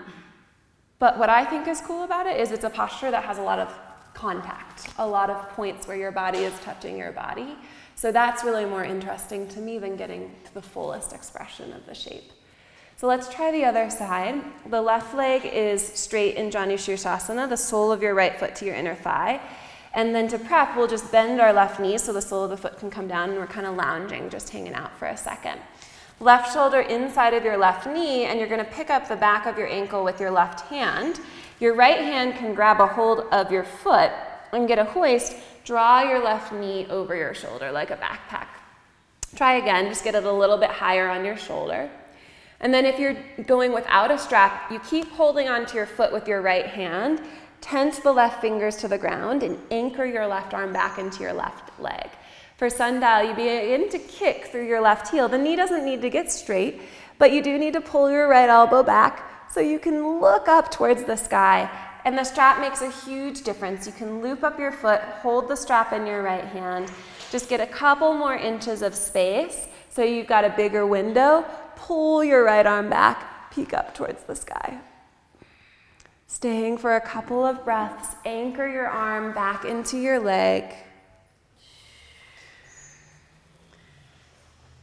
but what I think is cool about it is it's a posture that has a lot of contact, a lot of points where your body is touching your body. So that's really more interesting to me than getting to the fullest expression of the shape. So let's try the other side. The left leg is straight in Janu Shirshasana, the sole of your right foot to your inner thigh. And then to prep, we'll just bend our left knee so the sole of the foot can come down and we're kind of lounging, just hanging out for a second. Left shoulder inside of your left knee, and you're going to pick up the back of your ankle with your left hand. Your right hand can grab a hold of your foot and get a hoist. Draw your left knee over your shoulder like a backpack. Try again, just get it a little bit higher on your shoulder. And then if you're going without a strap, you keep holding onto your foot with your right hand, tense the left fingers to the ground, and anchor your left arm back into your left leg. For sundial, you begin to kick through your left heel. The knee doesn't need to get straight, but you do need to pull your right elbow back so you can look up towards the sky. And the strap makes a huge difference. You can loop up your foot, hold the strap in your right hand, just get a couple more inches of space so you've got a bigger window. Pull your right arm back, peek up towards the sky. Staying for a couple of breaths, anchor your arm back into your leg.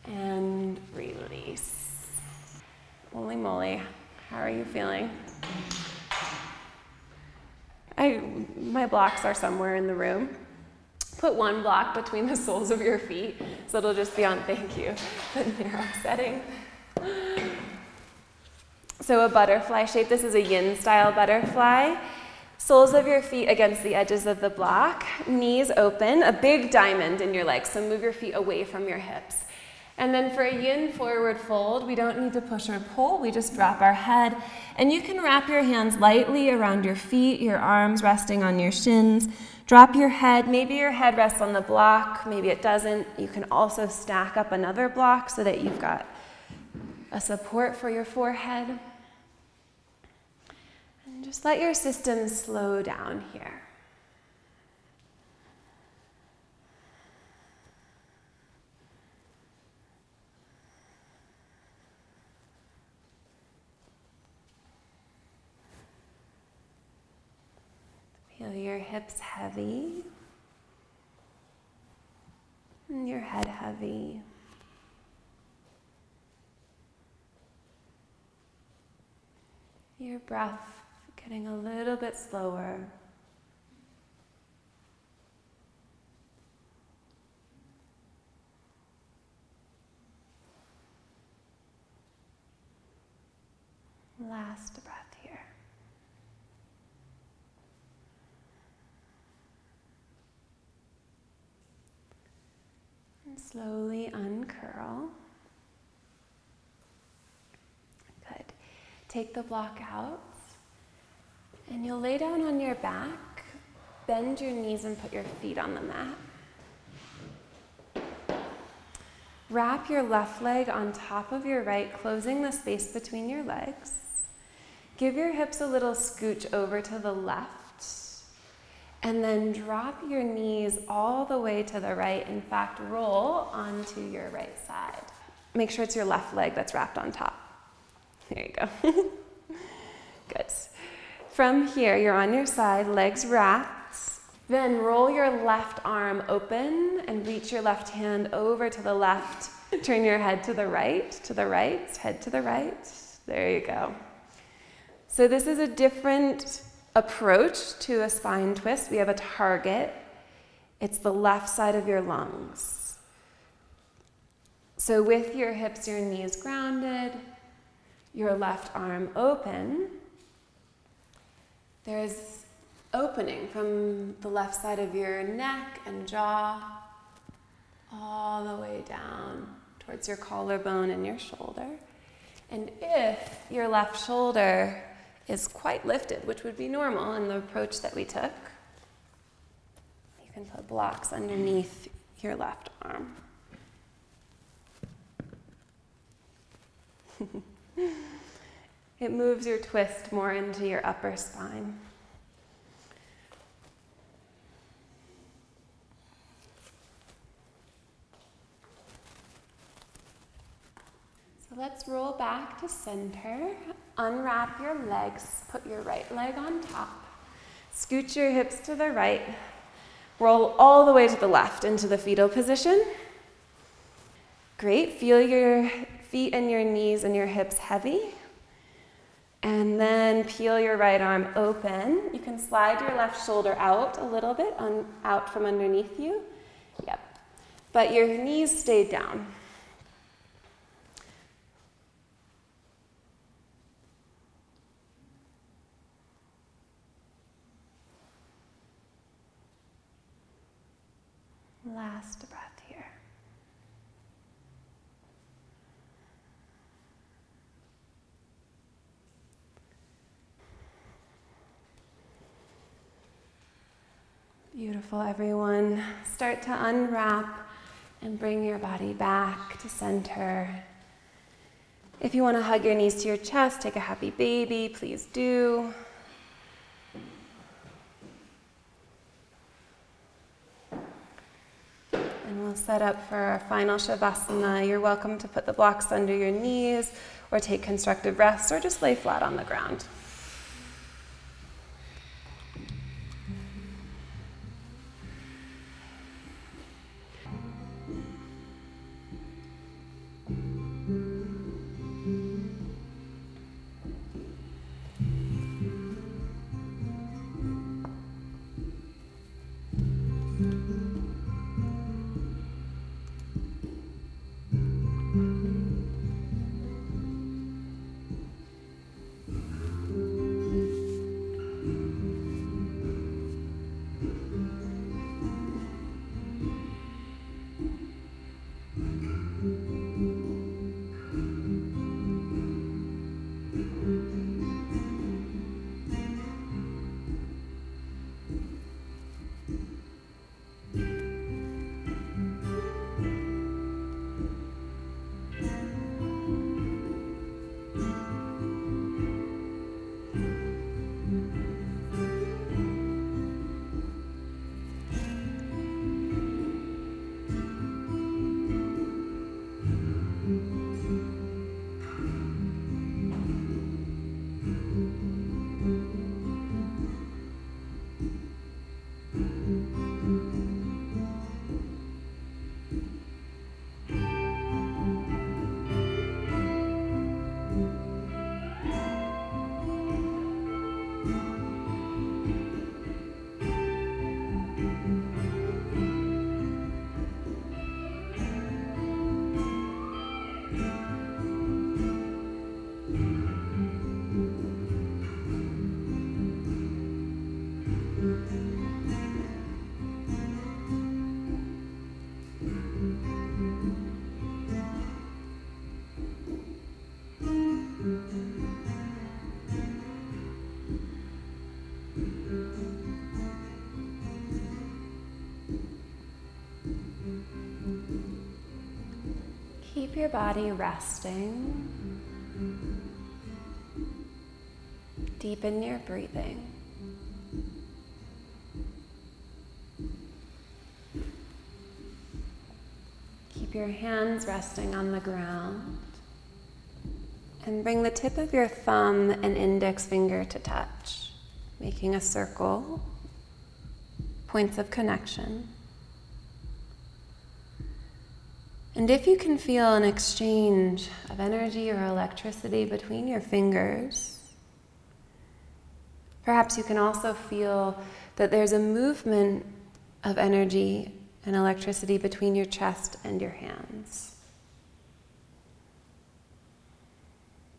And release. Holy moly. How are you feeling? I, my blocks are somewhere in the room. Put one block between the soles of your feet, so it'll just be on thank you, the narrow setting. So a butterfly shape, this is a yin style butterfly. Soles of your feet against the edges of the block, knees open, a big diamond in your legs, so move your feet away from your hips. And then for a yin forward fold, we don't need to push or pull, we just drop our head. And you can wrap your hands lightly around your feet, your arms resting on your shins. Drop your head, maybe your head rests on the block, maybe it doesn't. You can also stack up another block so that you've got a support for your forehead. Just let your system slow down here. Feel your hips heavy and your head heavy. Your breath Getting a little bit slower. Last breath here. And slowly uncurl. Good. Take the block out. And you'll lay down on your back, bend your knees, and put your feet on the mat. Wrap your left leg on top of your right, closing the space between your legs. Give your hips a little scooch over to the left. And then drop your knees all the way to the right. In fact, roll onto your right side. Make sure it's your left leg that's wrapped on top. There you go. Good. From here, you're on your side, legs wrapped. Then roll your left arm open and reach your left hand over to the left. Turn your head to the right, to the right, head to the right. There you go. So, this is a different approach to a spine twist. We have a target, it's the left side of your lungs. So, with your hips, your knees grounded, your left arm open, there's opening from the left side of your neck and jaw all the way down towards your collarbone and your shoulder. And if your left shoulder is quite lifted, which would be normal in the approach that we took. You can put blocks underneath your left arm. it moves your twist more into your upper spine. So let's roll back to center. Unwrap your legs, put your right leg on top. Scoot your hips to the right. Roll all the way to the left into the fetal position. Great. Feel your feet and your knees and your hips heavy. And then peel your right arm open. You can slide your left shoulder out a little bit, on, out from underneath you. Yep. But your knees stay down. Last breath here. Beautiful, everyone. Start to unwrap and bring your body back to center. If you want to hug your knees to your chest, take a happy baby, please do. And we'll set up for our final Shavasana. You're welcome to put the blocks under your knees or take constructive rest or just lay flat on the ground. Your body resting. Deepen your breathing. Keep your hands resting on the ground. And bring the tip of your thumb and index finger to touch, making a circle, points of connection. And if you can feel an exchange of energy or electricity between your fingers, perhaps you can also feel that there's a movement of energy and electricity between your chest and your hands.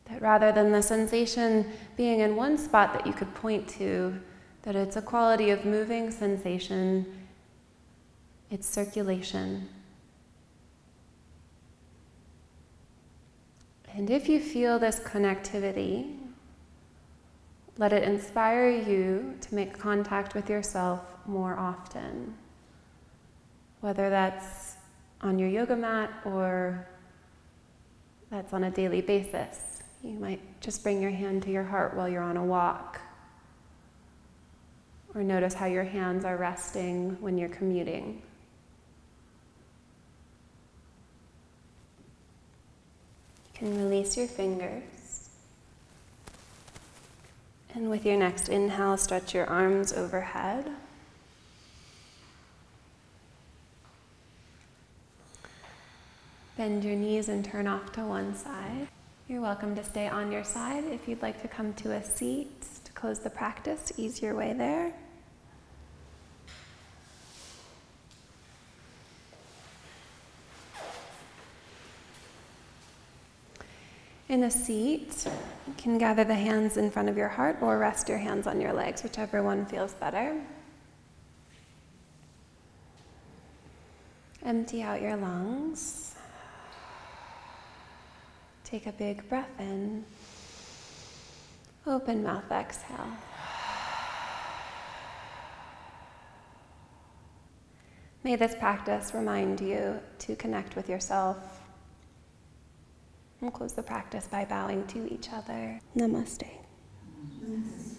That rather than the sensation being in one spot that you could point to, that it's a quality of moving sensation, it's circulation And if you feel this connectivity, let it inspire you to make contact with yourself more often. Whether that's on your yoga mat or that's on a daily basis. You might just bring your hand to your heart while you're on a walk. Or notice how your hands are resting when you're commuting. Can release your fingers. And with your next inhale, stretch your arms overhead. Bend your knees and turn off to one side. You're welcome to stay on your side. If you'd like to come to a seat to close the practice, ease your way there. In a seat, you can gather the hands in front of your heart or rest your hands on your legs, whichever one feels better. Empty out your lungs. Take a big breath in. Open mouth exhale. May this practice remind you to connect with yourself We'll close the practice by bowing to each other. Namaste. Namaste.